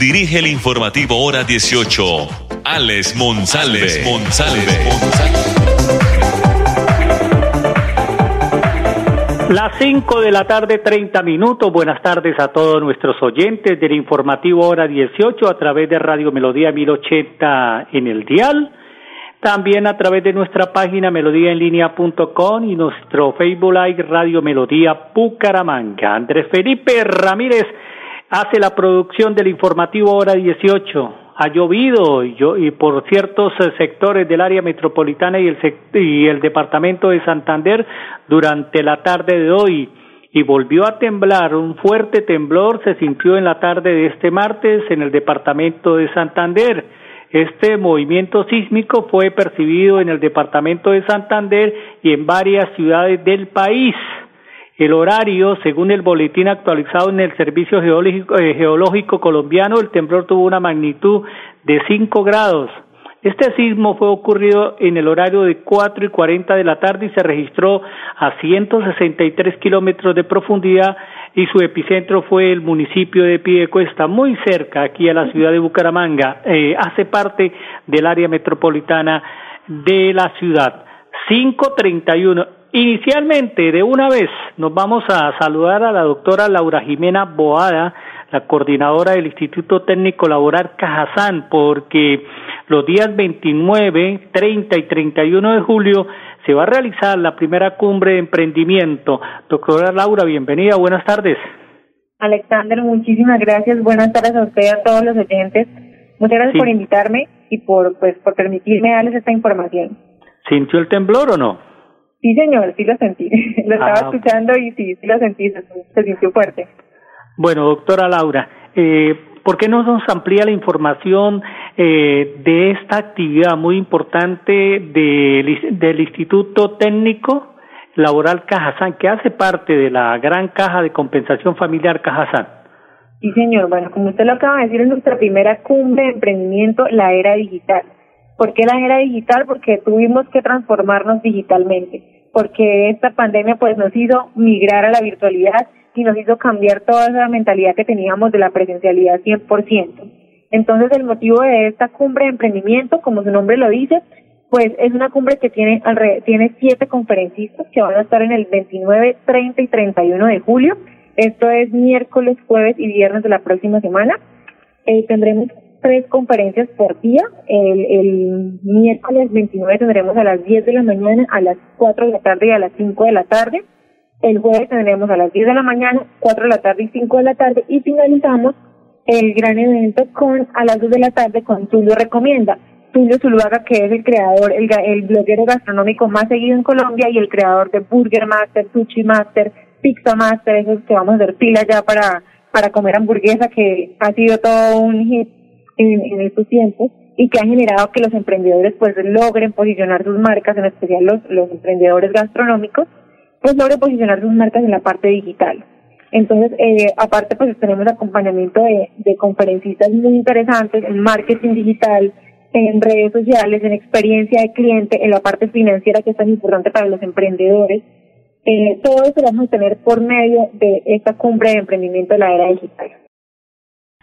dirige el informativo Hora 18, Alex Monsalve. Las 5 de la tarde, 30 minutos. Buenas tardes a todos nuestros oyentes del informativo Hora 18 a través de Radio Melodía 1080 en el dial. También a través de nuestra página melodíaenlínea.com y nuestro Facebook Live Radio Melodía Bucaramanga. Andrés Felipe Ramírez hace la producción del informativo hora 18. Ha llovido y, y por ciertos eh, sectores del área metropolitana y el, y el departamento de Santander durante la tarde de hoy y volvió a temblar. Un fuerte temblor se sintió en la tarde de este martes en el departamento de Santander. Este movimiento sísmico fue percibido en el departamento de Santander y en varias ciudades del país. El horario, según el boletín actualizado en el Servicio Geológico, eh, Geológico Colombiano, el temblor tuvo una magnitud de 5 grados. Este sismo fue ocurrido en el horario de 4 y 40 de la tarde y se registró a 163 kilómetros de profundidad y su epicentro fue el municipio de Piedecuesta, muy cerca aquí a la ciudad de Bucaramanga. Eh, hace parte del área metropolitana de la ciudad. 531. Inicialmente, de una vez, nos vamos a saludar a la doctora Laura Jimena Boada, la coordinadora del Instituto Técnico Laboral Cajazán, porque los días 29, 30 y 31 de julio se va a realizar la primera cumbre de emprendimiento. Doctora Laura, bienvenida, buenas tardes. Alexander, muchísimas gracias. Buenas tardes a usted y a todos los oyentes. Muchas gracias por invitarme y por, pues, por permitirme darles esta información. ¿Sintió el temblor o no? Sí, señor, sí lo sentí. lo estaba ah, escuchando y sí, sí lo sentí, se, sintió fuerte. Bueno, doctora Laura, eh, ¿por qué no nos amplía la información eh, de esta actividad muy importante del, del Instituto Técnico Laboral Cajazán, que hace parte de la gran caja de compensación familiar Cajazán? Sí, señor. Bueno, como usted lo acaba de decir, en nuestra primera cumbre de emprendimiento, la era digital. ¿Por qué la era digital? Porque tuvimos que transformarnos digitalmente, porque esta pandemia pues nos hizo migrar a la virtualidad y nos hizo cambiar toda esa mentalidad que teníamos de la presencialidad 100%. Entonces el motivo de esta cumbre de emprendimiento, como su nombre lo dice, pues es una cumbre que tiene, tiene siete conferencistas que van a estar en el 29, 30 y 31 de julio. Esto es miércoles, jueves y viernes de la próxima semana. Eh, tendremos tres conferencias por día. El, el miércoles 29 tendremos a las 10 de la mañana, a las 4 de la tarde y a las 5 de la tarde. El jueves tendremos a las 10 de la mañana, 4 de la tarde y 5 de la tarde. Y finalizamos el gran evento con a las 2 de la tarde con Tulio Recomienda. Tulio Zuluaga, que es el creador, el, el bloguero gastronómico más seguido en Colombia y el creador de Burger Master, Sushi Master, Pizza Master, esos que vamos a hacer pila ya para, para comer hamburguesa, que ha sido todo un hit en, estos tiempos y que ha generado que los emprendedores pues logren posicionar sus marcas, en especial los, los emprendedores gastronómicos, pues logren posicionar sus marcas en la parte digital. Entonces, eh, aparte pues tenemos acompañamiento de, de conferencistas muy interesantes en marketing digital, en redes sociales, en experiencia de cliente, en la parte financiera que es tan importante para los emprendedores. Eh, todo eso lo vamos a tener por medio de esta cumbre de emprendimiento de la era digital.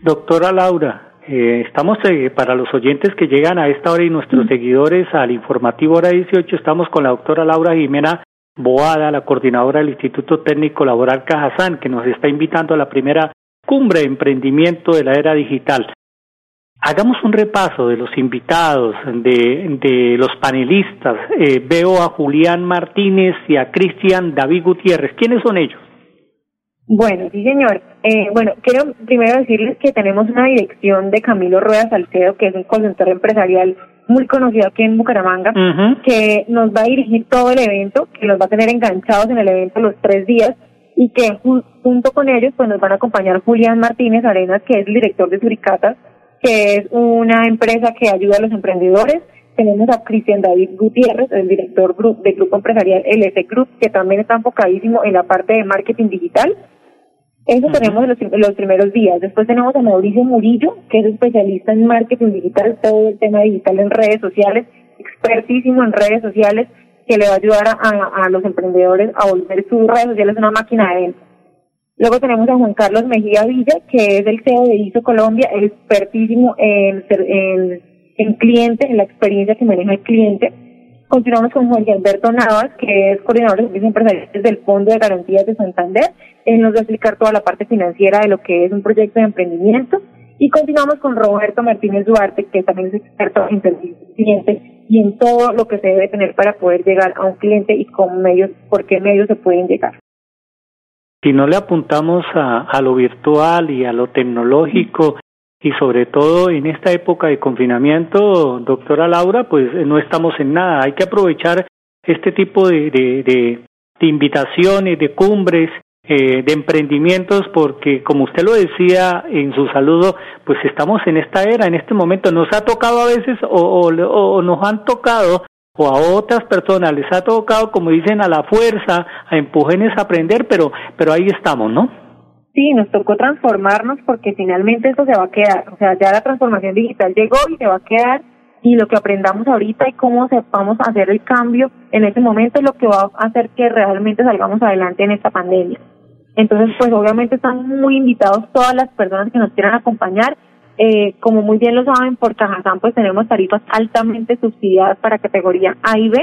Doctora Laura, eh, estamos eh, para los oyentes que llegan a esta hora y nuestros seguidores al informativo hora 18, estamos con la doctora Laura Jimena Boada, la coordinadora del Instituto Técnico Laboral Cajazán, que nos está invitando a la primera cumbre de emprendimiento de la era digital. Hagamos un repaso de los invitados, de, de los panelistas. Eh, veo a Julián Martínez y a Cristian David Gutiérrez. ¿Quiénes son ellos? Bueno, sí, señor. Eh, bueno, quiero primero decirles que tenemos una dirección de Camilo Rueda Salcedo, que es un consultor empresarial muy conocido aquí en Bucaramanga, que nos va a dirigir todo el evento, que nos va a tener enganchados en el evento los tres días y que junto con ellos pues nos van a acompañar Julián Martínez Arenas, que es el director de Suricata, que es una empresa que ayuda a los emprendedores. Tenemos a Cristian David Gutiérrez, el director del grupo empresarial LS Group, que también está enfocadísimo en la parte de marketing digital. Eso tenemos en los, primeros días. Después tenemos a Mauricio Murillo, que es especialista en marketing digital, todo el tema digital en redes sociales, expertísimo en redes sociales, que le va a ayudar a, a los emprendedores a volver sus redes sociales una máquina de venta. Luego tenemos a Juan Carlos Mejía Villa, que es el CEO de ISO Colombia, expertísimo en, en, en cliente, en la experiencia que maneja el cliente. Continuamos con Juan Alberto Navas, que es coordinador de servicios empresariales del Fondo de Garantías de Santander. Él nos va a explicar toda la parte financiera de lo que es un proyecto de emprendimiento. Y continuamos con Roberto Martínez Duarte, que también es experto en servicios clientes y en todo lo que se debe tener para poder llegar a un cliente y con medios, por qué medios se pueden llegar si no le apuntamos a, a lo virtual y a lo tecnológico y sobre todo en esta época de confinamiento, doctora Laura, pues eh, no estamos en nada. Hay que aprovechar este tipo de, de, invitaciones, de cumbres, eh, de emprendimientos, porque como usted lo decía en su saludo, pues estamos en esta era, en este momento. Nos ha tocado a veces o, o nos han tocado o a otras personas les ha tocado, como dicen, a la fuerza, a empujones a aprender, pero, pero ahí estamos, ¿no? Sí, nos tocó transformarnos porque finalmente esto se va a quedar, o sea, ya la transformación digital llegó y se va a quedar y lo que aprendamos ahorita y cómo sepamos hacer el cambio en ese momento es lo que va a hacer que realmente salgamos adelante en esta pandemia. Entonces, pues obviamente están muy invitados todas las personas que nos quieran acompañar eh, como muy bien lo saben, por Cajazán pues tenemos tarifas altamente subsidiadas para categoría A y B.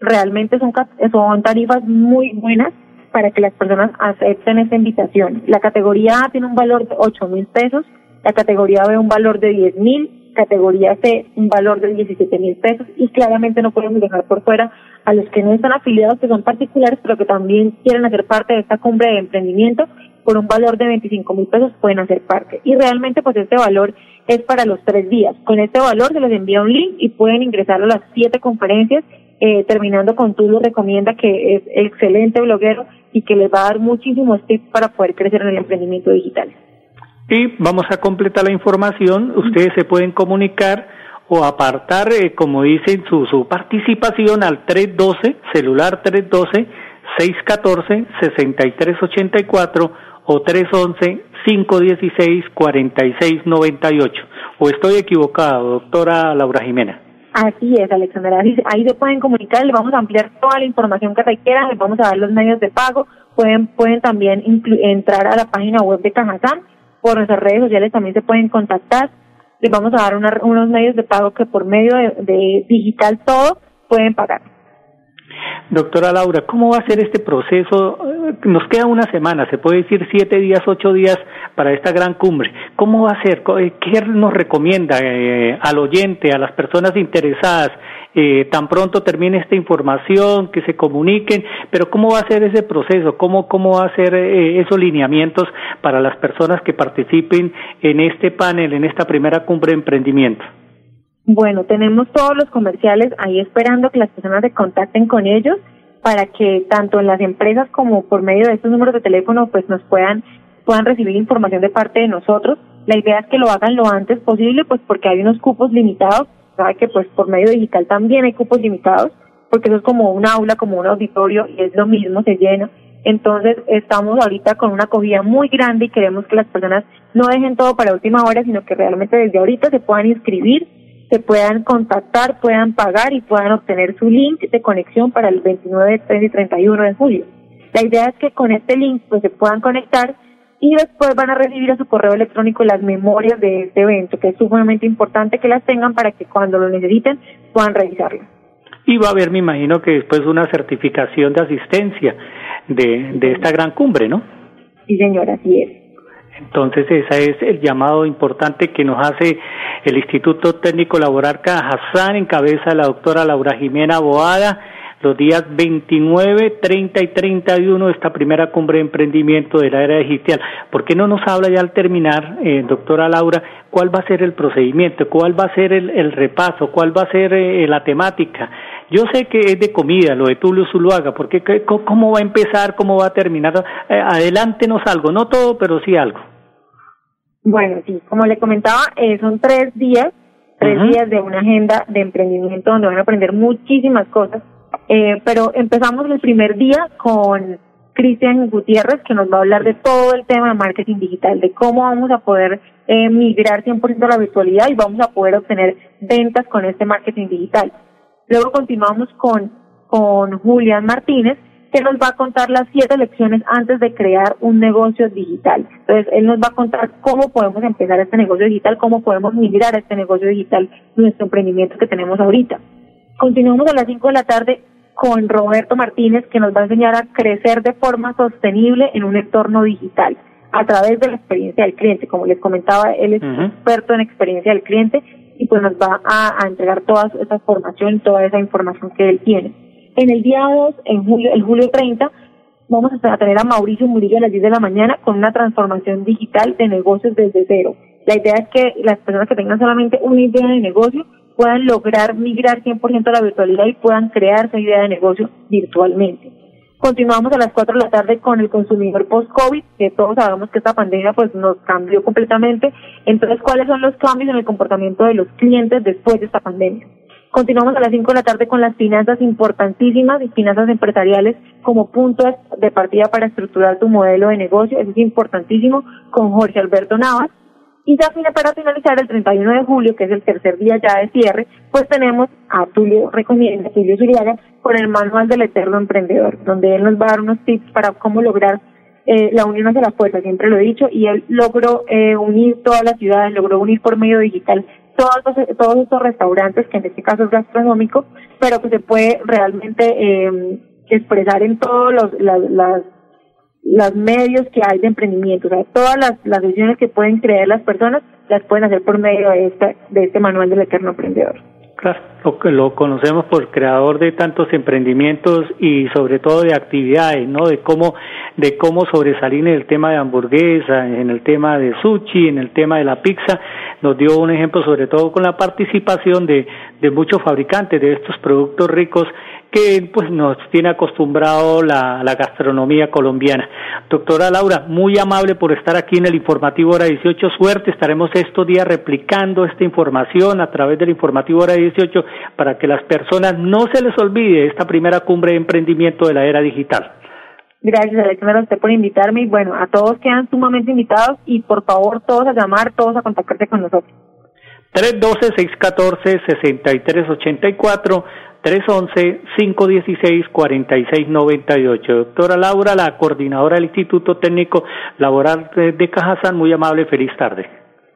Realmente son tarifas muy buenas para que las personas acepten esta invitación. La categoría A tiene un valor de 8 mil pesos, la categoría B un valor de 10 mil, categoría C un valor de 17 mil pesos y claramente no podemos dejar por fuera a los que no están afiliados, que son particulares, pero que también quieren hacer parte de esta cumbre de emprendimiento por un valor de 25 mil pesos pueden hacer parte. Y realmente pues este valor es para los tres días. Con este valor se les envía un link y pueden ingresar a las siete conferencias, eh, terminando con tú lo recomienda que es excelente bloguero y que les va a dar muchísimos tips para poder crecer en el emprendimiento digital. Y vamos a completar la información. Ustedes se pueden comunicar o apartar, eh, como dicen, su, su participación al 312, celular 312 614 6384 o 311-516-4698. ¿O estoy equivocado, doctora Laura Jimena? Así es, Alexandra. Ahí se pueden comunicar, les vamos a ampliar toda la información que requieran, les vamos a dar los medios de pago, pueden, pueden también entrar a la página web de Cajazán, por nuestras redes sociales también se pueden contactar, les vamos a dar unos medios de pago que por medio de digital todo pueden pagar. Doctora Laura, ¿cómo va a ser este proceso? Eh, nos queda una semana, se puede decir siete días, ocho días para esta gran cumbre. ¿Cómo va a ser? Eh, ¿Qué nos recomienda eh, al oyente, a las personas interesadas? tan pronto termine esta información, que se comuniquen, pero ¿cómo va a ser ese proceso? ¿Cómo, cómo va a ser esos lineamientos para las personas que participen en este panel, en esta primera cumbre de emprendimiento? Bueno, tenemos todos los comerciales ahí esperando que las personas se contacten con ellos para que tanto en las empresas como por medio de estos números de teléfono pues nos puedan puedan recibir información de parte de nosotros. La idea es que lo hagan lo antes posible pues porque hay unos cupos limitados, sabe que pues por medio digital también hay cupos limitados porque eso es como un aula, como un auditorio y es lo mismo, se llena. Entonces estamos ahorita con una acogida muy grande y queremos que las personas no dejen todo para última hora, sino que realmente desde ahorita se puedan inscribir se puedan contactar, puedan pagar y puedan obtener su link de conexión para el 29, 30 y 31 de julio. La idea es que con este link pues se puedan conectar y después van a recibir a su correo electrónico las memorias de este evento, que es sumamente importante que las tengan para que cuando lo necesiten puedan revisarlo. Y va a haber, me imagino que después una certificación de asistencia de, de esta gran cumbre, ¿no? Sí, señora, así es. Entonces, ese es el llamado importante que nos hace el Instituto Técnico Laboral Cajazán en cabeza de la doctora Laura Jimena Boada los días 29, 30 y 31 de esta primera cumbre de emprendimiento de la era digital. ¿Por qué no nos habla ya al terminar, eh, doctora Laura, cuál va a ser el procedimiento, cuál va a ser el, repaso, cuál va a ser eh, la temática? Yo sé que es de comida, lo de Tulio Zuluaga, porque ¿cómo va a empezar, cómo va a terminar? Eh, adelántenos algo, no todo, pero sí algo. Bueno, sí, como le comentaba, eh, son tres días, tres días de una agenda de emprendimiento donde van a aprender muchísimas cosas, eh, pero empezamos el primer día con Cristian Gutiérrez, que nos va a hablar de todo el tema de marketing digital, de cómo vamos a poder eh, migrar 100% a la virtualidad y vamos a poder obtener ventas con este marketing digital. Luego continuamos con, con Julián Martínez, que nos va a contar las siete lecciones antes de crear un negocio digital. Entonces, él nos va a contar cómo podemos empezar este negocio digital, cómo podemos migrar este negocio digital, nuestro emprendimiento que tenemos ahorita. Continuamos a las cinco de la tarde con Roberto Martínez, que nos va a enseñar a crecer de forma sostenible en un entorno digital a través de la experiencia del cliente. Como les comentaba, él es experto en experiencia del cliente y pues nos va a, a entregar toda esa formación, toda esa información que él tiene. En el día 2, en julio, el julio 30, vamos a tener a Mauricio Murillo a las 10 de la mañana con una transformación digital de negocios desde cero. La idea es que las personas que tengan solamente una idea de negocio puedan lograr migrar 100% a la virtualidad y puedan crear esa idea de negocio virtualmente. Continuamos a las 4 de la tarde con el consumidor post-COVID, que todos sabemos que esta pandemia pues nos cambió completamente. Entonces, ¿cuáles son los cambios en el comportamiento de los clientes después de esta pandemia? Continuamos a las 5 de la tarde con las finanzas importantísimas y finanzas empresariales como puntos de partida para estructurar tu modelo de negocio. Eso es importantísimo con Jorge Alberto Navas. Y ya para finalizar el 31 de julio, que es el tercer día ya de cierre, pues tenemos a Tulio Recomienda, Tulio Zuriaga, con el manual del eterno emprendedor, donde él nos va a dar unos tips para cómo lograr eh, la unión hacia la fuerza, siempre lo he dicho, y él logró eh, unir todas las ciudades, logró unir por medio digital todos, todos estos restaurantes, que en este caso es gastronómico, pero que se puede realmente eh, expresar en todos los las, las, medios que hay de emprendimiento. O sea, todas las, las decisiones que pueden creer las personas las pueden hacer por medio de este, de este manual del eterno emprendedor. Claro, lo, lo conocemos por creador de tantos emprendimientos y sobre todo de actividades, ¿no? De cómo, de cómo sobresalir en el tema de hamburguesa, en el tema de sushi, en el tema de la pizza. Nos dio un ejemplo sobre todo con la participación de, de muchos fabricantes de estos productos ricos que pues nos tiene acostumbrado la, la, gastronomía colombiana. Doctora Laura, muy amable por estar aquí en el informativo hora 18. Suerte, estaremos estos días replicando esta información a través del informativo hora 18 para que las personas no se les olvide esta primera cumbre de emprendimiento de la era digital. Gracias, Alexandra, a usted por invitarme y bueno, a todos quedan sumamente invitados y por favor todos a llamar, todos a contactarse con nosotros. 312-614-6384 311-516-4698. Doctora Laura, la coordinadora del Instituto Técnico Laboral de Cajazán, muy amable, feliz tarde.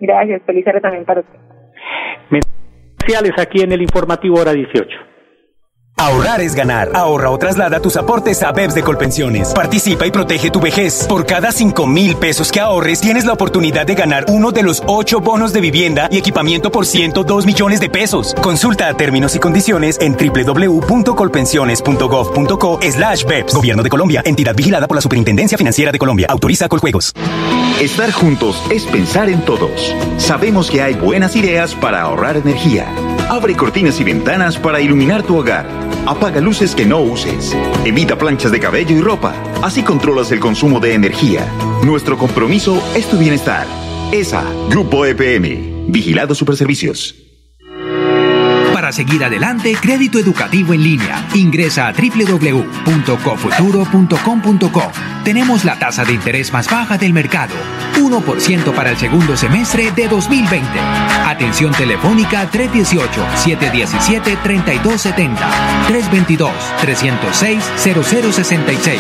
Gracias, feliz tarde también para usted. Aquí en el informativo hora 18. Ahorrar es ganar. Ahorra o traslada tus aportes a BEPS de Colpensiones. Participa y protege tu vejez. Por cada 5 mil pesos que ahorres, tienes la oportunidad de ganar uno de los 8 bonos de vivienda y equipamiento por 102 millones de pesos. Consulta términos y condiciones en www.colpensiones.gov.co slash BEPS. Gobierno de Colombia. Entidad vigilada por la Superintendencia Financiera de Colombia. Autoriza Coljuegos. Estar juntos es pensar en todos. Sabemos que hay buenas ideas para ahorrar energía. Abre cortinas y ventanas para iluminar tu hogar. Apaga luces que no uses. Evita planchas de cabello y ropa. Así controlas el consumo de energía. Nuestro compromiso es tu bienestar. ESA, Grupo EPM. Vigilado Superservicios seguir adelante, crédito educativo en línea. Ingresa a www.cofuturo.com.co. Tenemos la tasa de interés más baja del mercado, 1% para el segundo semestre de 2020. Atención telefónica 318-717-3270, 322-306-0066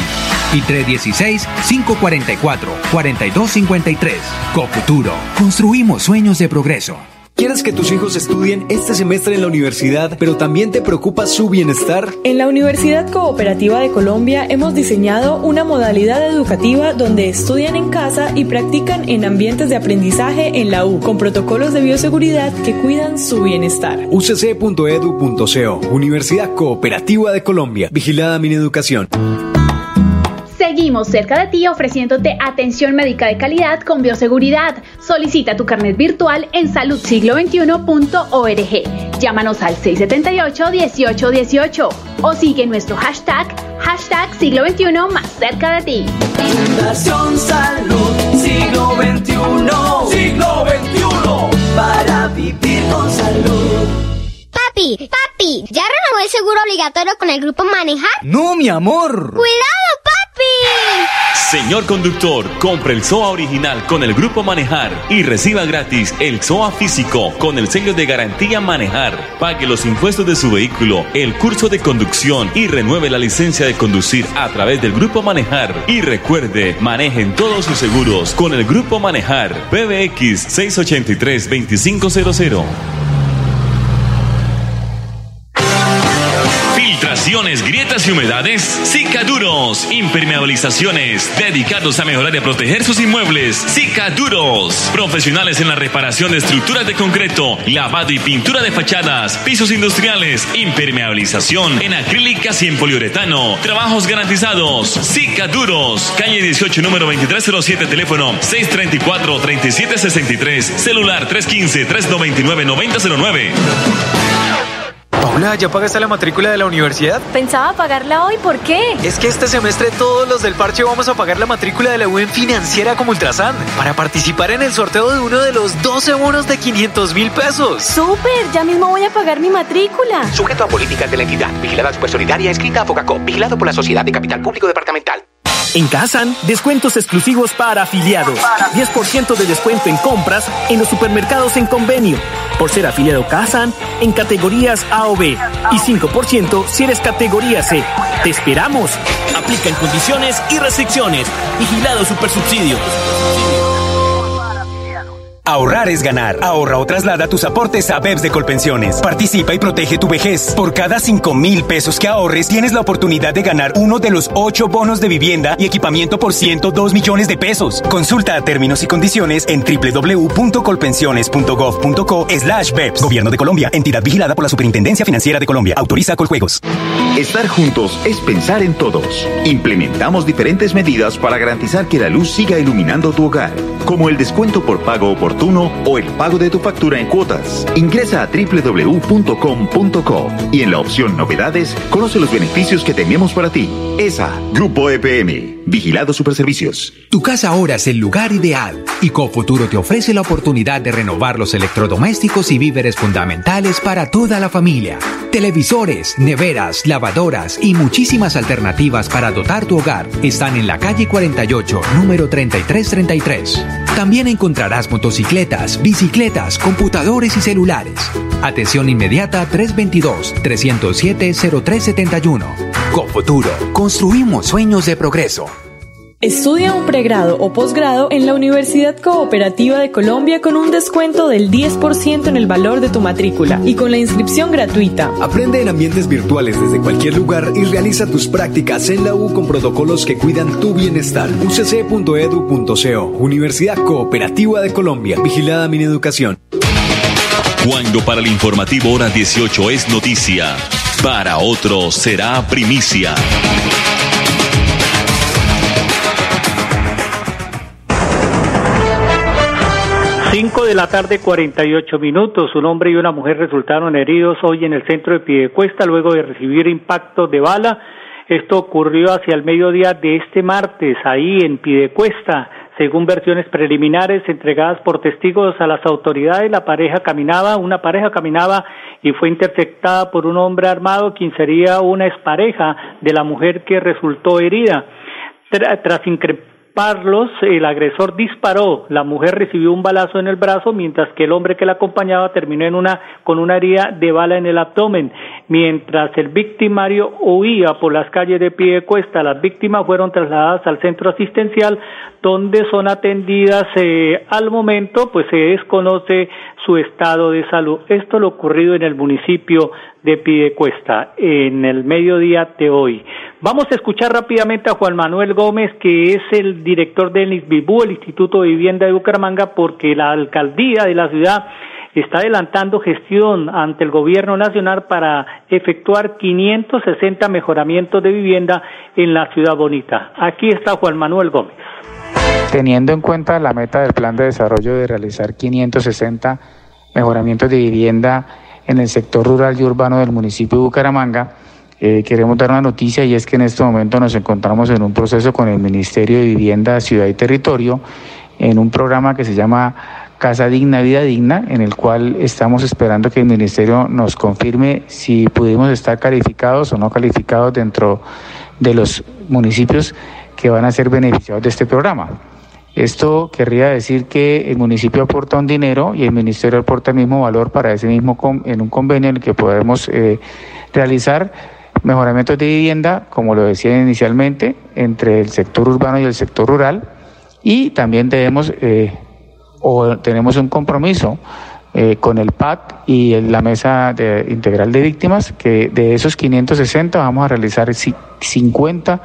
y 316-544-4253. Cofuturo, construimos sueños de progreso. ¿Quieres que tus hijos estudien este semestre en la universidad, pero también te preocupa su bienestar? En la Universidad Cooperativa de Colombia hemos diseñado una modalidad educativa donde estudian en casa y practican en ambientes de aprendizaje en la U, con protocolos de bioseguridad que cuidan su bienestar. ucc.edu.co Universidad Cooperativa de Colombia. Vigilada mi educación. Cerca de ti ofreciéndote atención médica de calidad con bioseguridad. Solicita tu carnet virtual en saludsiglo21.org. Llámanos al 678-1818 o sigue nuestro hashtag, hashtag siglo XXI más cerca de ti. Fundación Salud siglo. Siglo XXI. Para vivir con salud. Papi, papi, ¿ya renovó el seguro obligatorio con el grupo Manejar? No, mi amor. ¡Cuidado, papi! Señor conductor, compre el SOA original con el grupo Manejar y reciba gratis el SOA físico con el sello de garantía Manejar. Pague los impuestos de su vehículo, el curso de conducción y renueve la licencia de conducir a través del grupo Manejar. Y recuerde, manejen todos sus seguros con el grupo Manejar. PBX 683 2500. Grietas y humedades, Cicaduros. Impermeabilizaciones, dedicados a mejorar y a proteger sus inmuebles. Cicaduros. Profesionales en la reparación de estructuras de concreto, lavado y pintura de fachadas, pisos industriales, impermeabilización en acrílicas y en poliuretano. Trabajos garantizados. Cicaduros. Calle 18, número 2307, teléfono 634-3763, celular 315-399-9009. Paula, ¿ya pagaste la matrícula de la universidad? Pensaba pagarla hoy, ¿por qué? Es que este semestre todos los del parche vamos a pagar la matrícula de la UN financiera como Ultrasan para participar en el sorteo de uno de los 12 bonos de 500 mil pesos. ¡Súper! Ya mismo voy a pagar mi matrícula. Sujeto a políticas de la entidad. Vigilada Supersolidaria escrita a Focacó. Vigilado por la Sociedad de Capital Público Departamental. En Kazan, descuentos exclusivos para afiliados. 10% de descuento en compras en los supermercados en convenio. Por ser afiliado Kazan en categorías A o B. Y 5% si eres categoría C. ¡Te esperamos! Aplican condiciones y restricciones. Vigilado Supersubsidio. Ahorrar es ganar. Ahorra o traslada tus aportes a BEPS de Colpensiones. Participa y protege tu vejez. Por cada 5 mil pesos que ahorres, tienes la oportunidad de ganar uno de los 8 bonos de vivienda y equipamiento por 102 millones de pesos. Consulta términos y condiciones en www.colpensiones.gov.co slash BEPS. Gobierno de Colombia. Entidad vigilada por la Superintendencia Financiera de Colombia. Autoriza Coljuegos. Estar juntos es pensar en todos. Implementamos diferentes medidas para garantizar que la luz siga iluminando tu hogar, como el descuento por pago oportuno o el pago de tu factura en cuotas. Ingresa a www.com.co y en la opción Novedades conoce los beneficios que tenemos para ti. ESA, Grupo EPM, Vigilado Superservicios. Tu casa ahora es el lugar ideal y Cofuturo te ofrece la oportunidad de renovar los electrodomésticos y víveres fundamentales para toda la familia. Televisores, neveras, lavadoras y muchísimas alternativas para dotar tu hogar están en la calle 48, número 3333. También encontrarás motocicletas, bicicletas, computadores y celulares. Atención inmediata 322-307-0371. Cofuturo, construimos sueños de progreso. Estudia un pregrado o posgrado en la Universidad Cooperativa de Colombia con un descuento del 10% en el valor de tu matrícula y con la inscripción gratuita. Aprende en ambientes virtuales desde cualquier lugar y realiza tus prácticas en la U con protocolos que cuidan tu bienestar. ucc.edu.co Universidad Cooperativa de Colombia. Vigilada mi educación. Cuando para el informativo hora 18 es noticia, para otros será primicia. 5 de la tarde, 48 minutos. Un hombre y una mujer resultaron heridos hoy en el centro de Piedecuesta luego de recibir impactos de bala. Esto ocurrió hacia el mediodía de este martes, ahí en Piedecuesta. Según versiones preliminares entregadas por testigos a las autoridades, la pareja caminaba, una pareja caminaba y fue interceptada por un hombre armado, quien sería una expareja de la mujer que resultó herida. Tras Parlos, el agresor disparó, la mujer recibió un balazo en el brazo, mientras que el hombre que la acompañaba terminó en una, con una herida de bala en el abdomen. Mientras el victimario huía por las calles de pie cuesta, las víctimas fueron trasladadas al centro asistencial, donde son atendidas eh, al momento, pues se desconoce su estado de salud. Esto lo ocurrido en el municipio de Pidecuesta en el mediodía de hoy. Vamos a escuchar rápidamente a Juan Manuel Gómez, que es el director del ISBIBU, el Instituto de Vivienda de Bucaramanga, porque la alcaldía de la ciudad está adelantando gestión ante el gobierno nacional para efectuar 560 mejoramientos de vivienda en la ciudad bonita. Aquí está Juan Manuel Gómez. Teniendo en cuenta la meta del plan de desarrollo de realizar 560 mejoramientos de vivienda en el sector rural y urbano del municipio de Bucaramanga, eh, queremos dar una noticia y es que en este momento nos encontramos en un proceso con el Ministerio de Vivienda, Ciudad y Territorio en un programa que se llama Casa Digna, Vida Digna, en el cual estamos esperando que el Ministerio nos confirme si pudimos estar calificados o no calificados dentro de los municipios que van a ser beneficiados de este programa. Esto querría decir que el municipio aporta un dinero y el ministerio aporta el mismo valor para ese mismo en un convenio en el que podemos eh, realizar mejoramientos de vivienda, como lo decía inicialmente, entre el sector urbano y el sector rural y también debemos eh, o tenemos un compromiso eh, con el PAT y la Mesa de, Integral de Víctimas, que de esos 560 vamos a realizar 50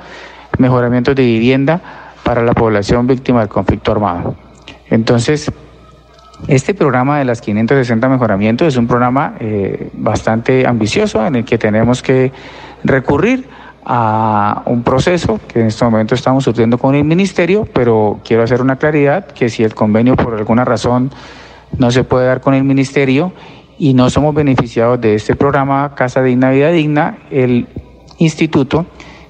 mejoramientos de vivienda para la población víctima del conflicto armado. Entonces, este programa de las 560 mejoramientos es un programa eh, bastante ambicioso en el que tenemos que recurrir a un proceso que en este momento estamos surtiendo con el ministerio, pero quiero hacer una claridad que si el convenio por alguna razón no se puede dar con el ministerio y no somos beneficiados de este programa Casa Digna, Vida Digna, el instituto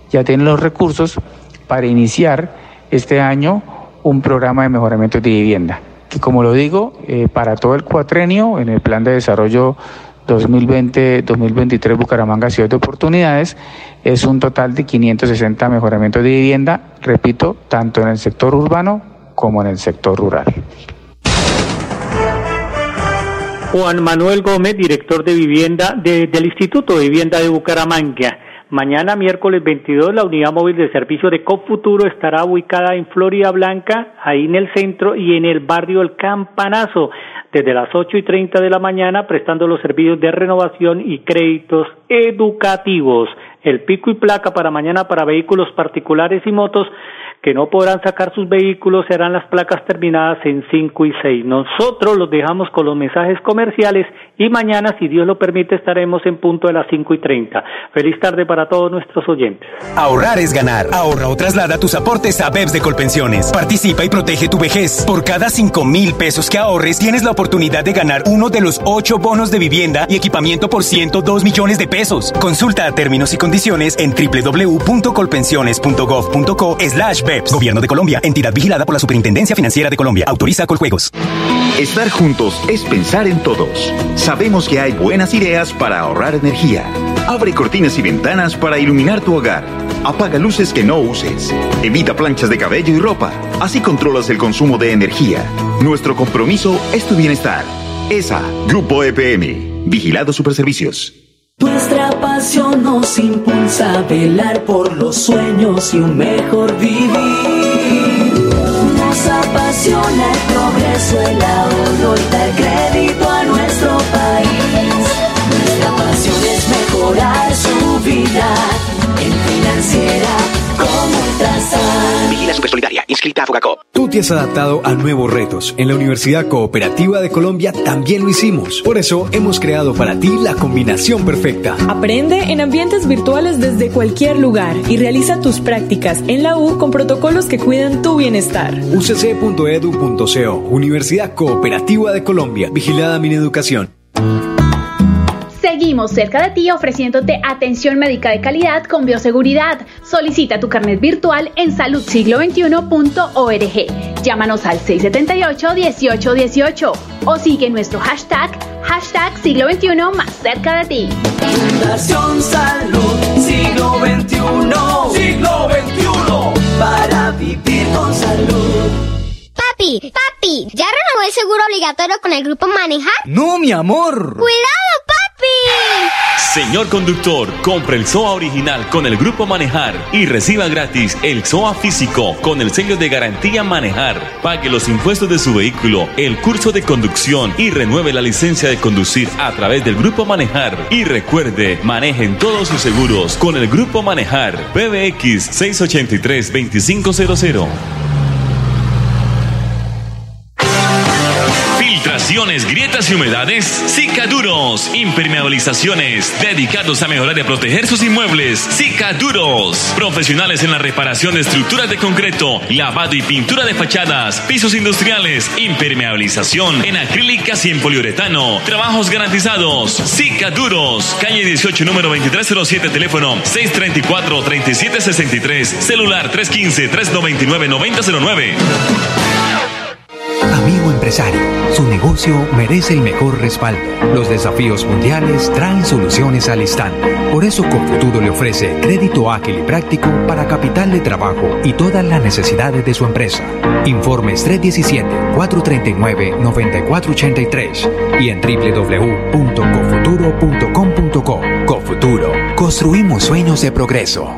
ya tiene los recursos para iniciar este año un programa de mejoramiento de vivienda, que como lo digo, eh, para todo el cuatrenio, en el plan de desarrollo 2020-2023 Bucaramanga Ciudad de Oportunidades es un total de 560 mejoramientos de vivienda, repito, tanto en el sector urbano como en el sector rural. Juan Manuel Gómez, director de vivienda del Instituto de Vivienda de Bucaramanga. Mañana, miércoles 22, la unidad móvil de servicio de Copfuturo estará ubicada en Florida Blanca, ahí en el centro y en el barrio El Campanazo desde las ocho y treinta de la mañana prestando los servicios de renovación y créditos educativos. El pico y placa para mañana para vehículos particulares y motos que no podrán sacar sus vehículos serán las placas terminadas en 5 y 6. Nosotros los dejamos con los mensajes comerciales y mañana, si Dios lo permite, estaremos en punto de las 5 y 30. Feliz tarde para todos nuestros oyentes. Ahorrar es ganar. Ahorra o traslada tus aportes a BEPS de Colpensiones. Participa y protege tu vejez. Por cada 5 mil pesos que ahorres, tienes la oportunidad de ganar uno de los 8 bonos de vivienda y equipamiento por 102 millones de pesos. Consulta términos y condiciones en www.colpensiones.gov.co slash BEPS. Gobierno de Colombia. Entidad vigilada por la Superintendencia Financiera de Colombia. Autoriza Coljuegos. Estar juntos es pensar en todos. Sabemos que hay buenas ideas para ahorrar energía. Abre cortinas y ventanas para iluminar tu hogar. Apaga luces que no uses. Evita planchas de cabello y ropa. Así controlas el consumo de energía. Nuestro compromiso es tu bienestar. ESA, Grupo EPM. Vigilado Superservicios. Nuestra pasión nos impulsa a velar por los sueños y un mejor vivir. Nos apasiona el progreso, el ahorro y dar inscrita a Fogacop. Tú te has adaptado a nuevos retos. En la Universidad Cooperativa de Colombia también lo hicimos. Por eso hemos creado para ti la combinación perfecta. Aprende en ambientes virtuales desde cualquier lugar y realiza tus prácticas en la U con protocolos que cuidan tu bienestar. ucc.edu.co Universidad Cooperativa de Colombia. Vigilada mi educación. Seguimos cerca de ti ofreciéndote atención médica de calidad con bioseguridad. Solicita tu carnet virtual en saludsiglo21.org. Llámanos al 678-1818 o sigue nuestro hashtag, hashtag siglo XXI más cerca de ti. Fundación Salud, siglo XXI, siglo XXI, para vivir con salud. Papi, papi, ¿ya renovó el seguro obligatorio con el grupo Manejar? No, mi amor. ¡Cuidado! Señor conductor, compre el SOA original con el Grupo Manejar y reciba gratis el SOA físico con el sello de garantía Manejar. Pague los impuestos de su vehículo, el curso de conducción y renueve la licencia de conducir a través del Grupo Manejar. Y recuerde, manejen todos sus seguros con el Grupo Manejar. PBX 683-2500. Filtraciones, grietas y humedades, Cicaduros. Impermeabilizaciones, dedicados a mejorar y a proteger sus inmuebles. Cicaduros. Profesionales en la reparación de estructuras de concreto, lavado y pintura de fachadas, pisos industriales, impermeabilización en acrílicas y en poliuretano. Trabajos garantizados. Cicaduros. Calle 18, número 2307, teléfono 634-3763, celular 315-399-9009. Empresario. Su negocio merece el mejor respaldo. Los desafíos mundiales traen soluciones al instante. Por eso Confuturo le ofrece crédito ágil y práctico para capital de trabajo y todas las necesidades de su empresa. Informes 317-439-9483 y en www.cofuturo.com.co. Cofuturo. Construimos sueños de progreso